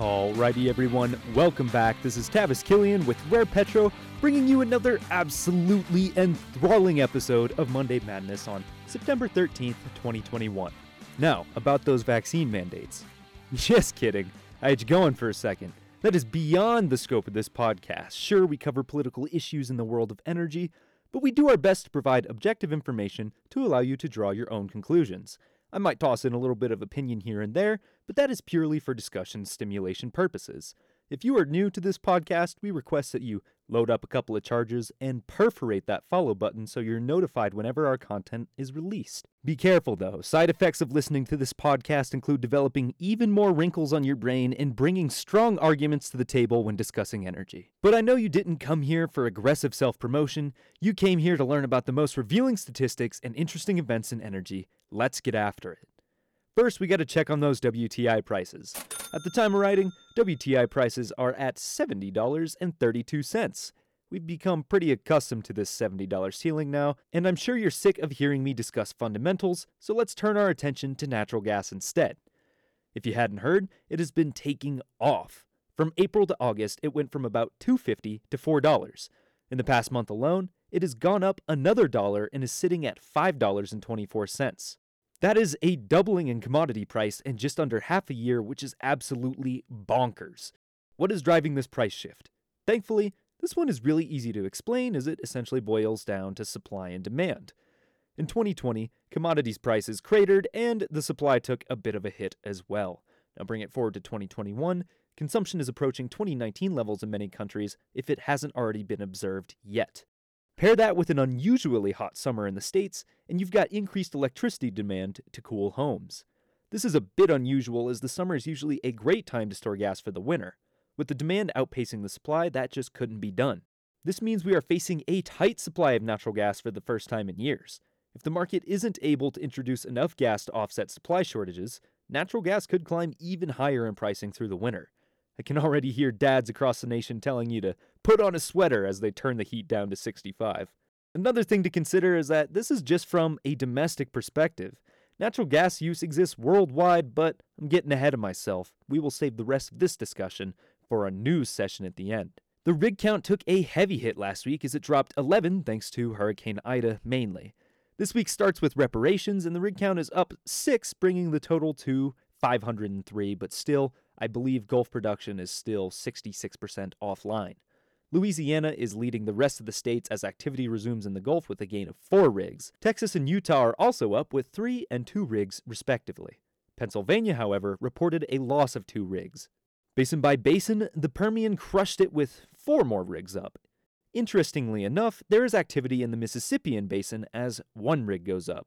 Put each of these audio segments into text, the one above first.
Alrighty, everyone, welcome back. This is Tavis Killian with Rare Petro, bringing you another absolutely enthralling episode of Monday Madness on September 13th, 2021. Now, about those vaccine mandates. Just kidding. I had you going for a second. That is beyond the scope of this podcast. Sure, we cover political issues in the world of energy, but we do our best to provide objective information to allow you to draw your own conclusions. I might toss in a little bit of opinion here and there, but that is purely for discussion stimulation purposes. If you are new to this podcast, we request that you load up a couple of charges and perforate that follow button so you're notified whenever our content is released. Be careful though, side effects of listening to this podcast include developing even more wrinkles on your brain and bringing strong arguments to the table when discussing energy. But I know you didn't come here for aggressive self promotion, you came here to learn about the most revealing statistics and interesting events in energy. Let's get after it. First, we got to check on those WTI prices. At the time of writing, WTI prices are at $70.32. We've become pretty accustomed to this $70 ceiling now, and I'm sure you're sick of hearing me discuss fundamentals, so let's turn our attention to natural gas instead. If you hadn't heard, it has been taking off. From April to August, it went from about $2.50 to $4. In the past month alone, it has gone up another dollar and is sitting at $5.24. That is a doubling in commodity price in just under half a year, which is absolutely bonkers. What is driving this price shift? Thankfully, this one is really easy to explain as it essentially boils down to supply and demand. In 2020, commodities prices cratered and the supply took a bit of a hit as well. Now bring it forward to 2021, consumption is approaching 2019 levels in many countries if it hasn't already been observed yet. Pair that with an unusually hot summer in the States, and you've got increased electricity demand to cool homes. This is a bit unusual as the summer is usually a great time to store gas for the winter. With the demand outpacing the supply, that just couldn't be done. This means we are facing a tight supply of natural gas for the first time in years. If the market isn't able to introduce enough gas to offset supply shortages, natural gas could climb even higher in pricing through the winter. I can already hear dads across the nation telling you to put on a sweater as they turn the heat down to 65. Another thing to consider is that this is just from a domestic perspective. Natural gas use exists worldwide, but I'm getting ahead of myself. We will save the rest of this discussion for a news session at the end. The rig count took a heavy hit last week as it dropped 11 thanks to Hurricane Ida mainly. This week starts with reparations, and the rig count is up 6, bringing the total to 503, but still I believe Gulf production is still 66% offline. Louisiana is leading the rest of the states as activity resumes in the Gulf with a gain of four rigs. Texas and Utah are also up with three and two rigs, respectively. Pennsylvania, however, reported a loss of two rigs. Basin by basin, the Permian crushed it with four more rigs up. Interestingly enough, there is activity in the Mississippian basin as one rig goes up.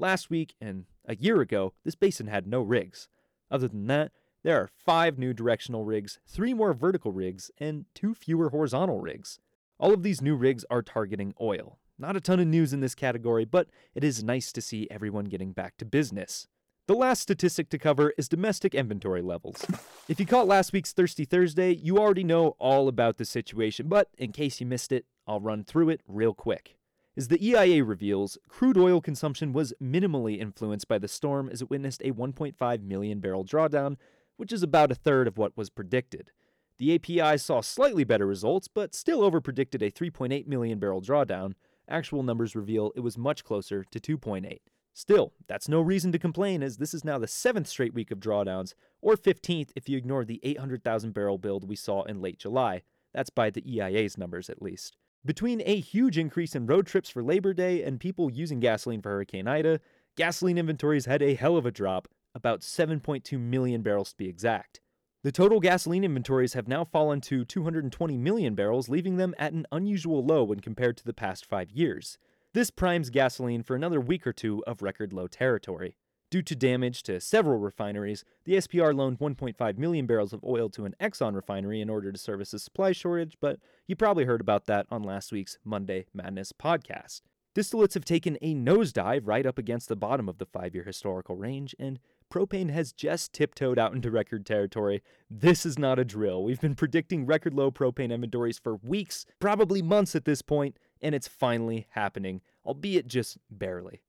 Last week and a year ago, this basin had no rigs. Other than that, there are five new directional rigs, three more vertical rigs, and two fewer horizontal rigs. All of these new rigs are targeting oil. Not a ton of news in this category, but it is nice to see everyone getting back to business. The last statistic to cover is domestic inventory levels. If you caught last week's Thirsty Thursday, you already know all about the situation, but in case you missed it, I'll run through it real quick. As the EIA reveals, crude oil consumption was minimally influenced by the storm as it witnessed a 1.5 million barrel drawdown which is about a third of what was predicted. The API saw slightly better results, but still overpredicted a 3.8 million barrel drawdown. Actual numbers reveal it was much closer to 2.8. Still, that's no reason to complain, as this is now the seventh straight week of drawdowns, or 15th if you ignore the 800,000 barrel build we saw in late July. That's by the EIA's numbers, at least. Between a huge increase in road trips for Labor Day and people using gasoline for Hurricane Ida, gasoline inventories had a hell of a drop, about 7.2 million barrels to be exact. The total gasoline inventories have now fallen to 220 million barrels, leaving them at an unusual low when compared to the past five years. This primes gasoline for another week or two of record low territory. Due to damage to several refineries, the SPR loaned 1.5 million barrels of oil to an Exxon refinery in order to service a supply shortage, but you probably heard about that on last week's Monday Madness podcast. Distillates have taken a nosedive right up against the bottom of the five year historical range, and propane has just tiptoed out into record territory. This is not a drill. We've been predicting record low propane inventories for weeks, probably months at this point, and it's finally happening, albeit just barely.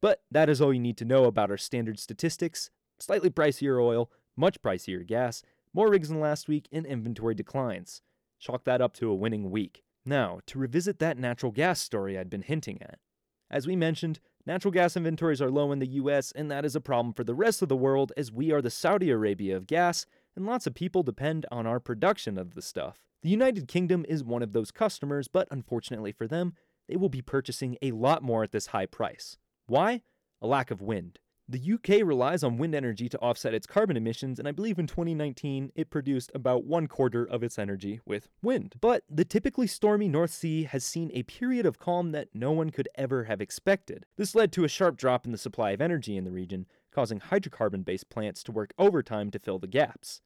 But that is all you need to know about our standard statistics slightly pricier oil, much pricier gas, more rigs than last week, and inventory declines. Chalk that up to a winning week. Now, to revisit that natural gas story I'd been hinting at. As we mentioned, natural gas inventories are low in the US, and that is a problem for the rest of the world as we are the Saudi Arabia of gas, and lots of people depend on our production of the stuff. The United Kingdom is one of those customers, but unfortunately for them, they will be purchasing a lot more at this high price. Why? A lack of wind. The UK relies on wind energy to offset its carbon emissions, and I believe in 2019 it produced about one quarter of its energy with wind. But the typically stormy North Sea has seen a period of calm that no one could ever have expected. This led to a sharp drop in the supply of energy in the region, causing hydrocarbon based plants to work overtime to fill the gaps.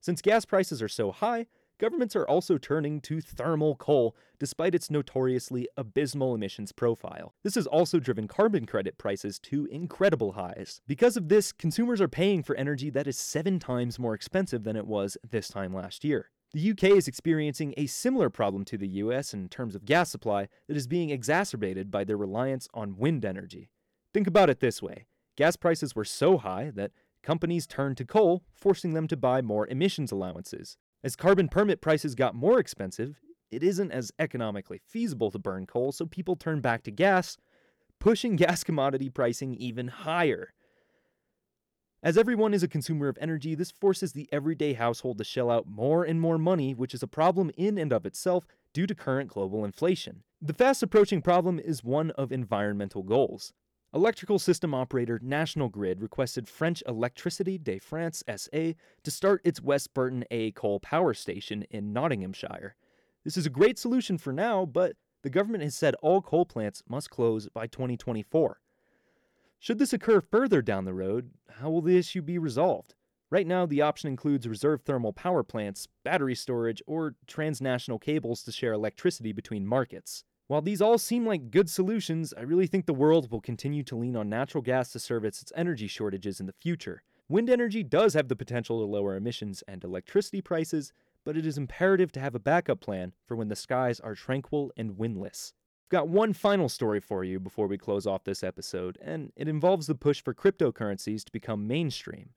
Since gas prices are so high, governments are also turning to thermal coal despite its notoriously abysmal emissions profile. This has also driven carbon credit prices to incredible highs. Because of this, consumers are paying for energy that is seven times more expensive than it was this time last year. The UK is experiencing a similar problem to the US in terms of gas supply that is being exacerbated by their reliance on wind energy. Think about it this way gas prices were so high that companies turned to coal, forcing them to buy more emissions allowances. As carbon permit prices got more expensive, it isn't as economically feasible to burn coal, so people turn back to gas, pushing gas commodity pricing even higher. As everyone is a consumer of energy, this forces the everyday household to shell out more and more money, which is a problem in and of itself due to current global inflation. The fast approaching problem is one of environmental goals. Electrical system operator National Grid requested French Électricité de France SA to start its West Burton A coal power station in Nottinghamshire. This is a great solution for now, but the government has said all coal plants must close by 2024. Should this occur further down the road, how will the issue be resolved? Right now, the option includes reserve thermal power plants, battery storage, or transnational cables to share electricity between markets. While these all seem like good solutions, I really think the world will continue to lean on natural gas to service its energy shortages in the future. Wind energy does have the potential to lower emissions and electricity prices, but it is imperative to have a backup plan for when the skies are tranquil and windless. I've got one final story for you before we close off this episode, and it involves the push for cryptocurrencies to become mainstream.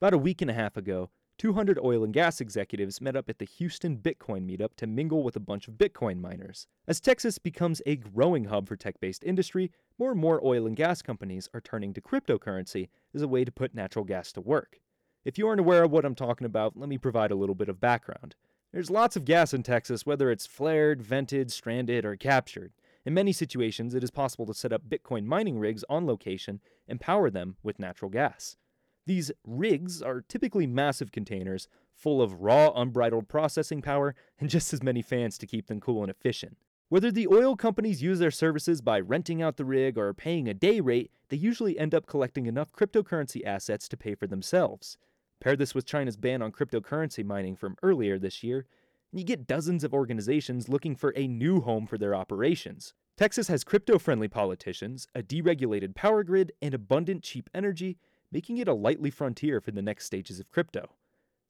About a week and a half ago, 200 oil and gas executives met up at the Houston Bitcoin meetup to mingle with a bunch of Bitcoin miners. As Texas becomes a growing hub for tech based industry, more and more oil and gas companies are turning to cryptocurrency as a way to put natural gas to work. If you aren't aware of what I'm talking about, let me provide a little bit of background. There's lots of gas in Texas, whether it's flared, vented, stranded, or captured. In many situations, it is possible to set up Bitcoin mining rigs on location and power them with natural gas. These rigs are typically massive containers full of raw, unbridled processing power and just as many fans to keep them cool and efficient. Whether the oil companies use their services by renting out the rig or paying a day rate, they usually end up collecting enough cryptocurrency assets to pay for themselves. Pair this with China's ban on cryptocurrency mining from earlier this year, and you get dozens of organizations looking for a new home for their operations. Texas has crypto friendly politicians, a deregulated power grid, and abundant cheap energy, making it a lightly frontier for the next stages of crypto.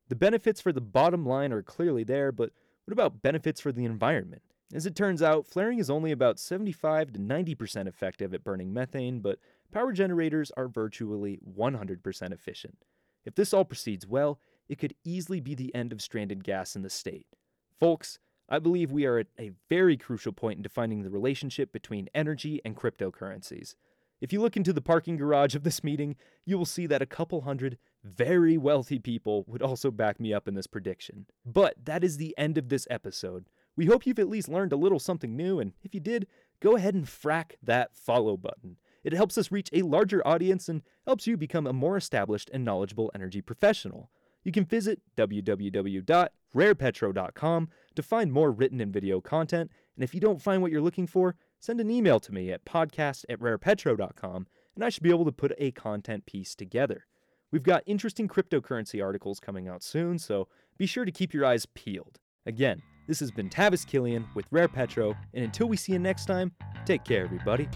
The benefits for the bottom line are clearly there, but what about benefits for the environment? As it turns out, flaring is only about 75 to 90% effective at burning methane, but power generators are virtually 100% efficient. If this all proceeds well, it could easily be the end of stranded gas in the state. Folks, I believe we are at a very crucial point in defining the relationship between energy and cryptocurrencies. If you look into the parking garage of this meeting, you will see that a couple hundred very wealthy people would also back me up in this prediction. But that is the end of this episode. We hope you've at least learned a little something new, and if you did, go ahead and frack that follow button. It helps us reach a larger audience and helps you become a more established and knowledgeable energy professional. You can visit www.rarepetro.com to find more written and video content, and if you don't find what you're looking for, send an email to me at podcast at rarepetro.com and I should be able to put a content piece together. We've got interesting cryptocurrency articles coming out soon, so be sure to keep your eyes peeled. Again, this has been Tavis Killian with Rare Petro, and until we see you next time, take care, everybody.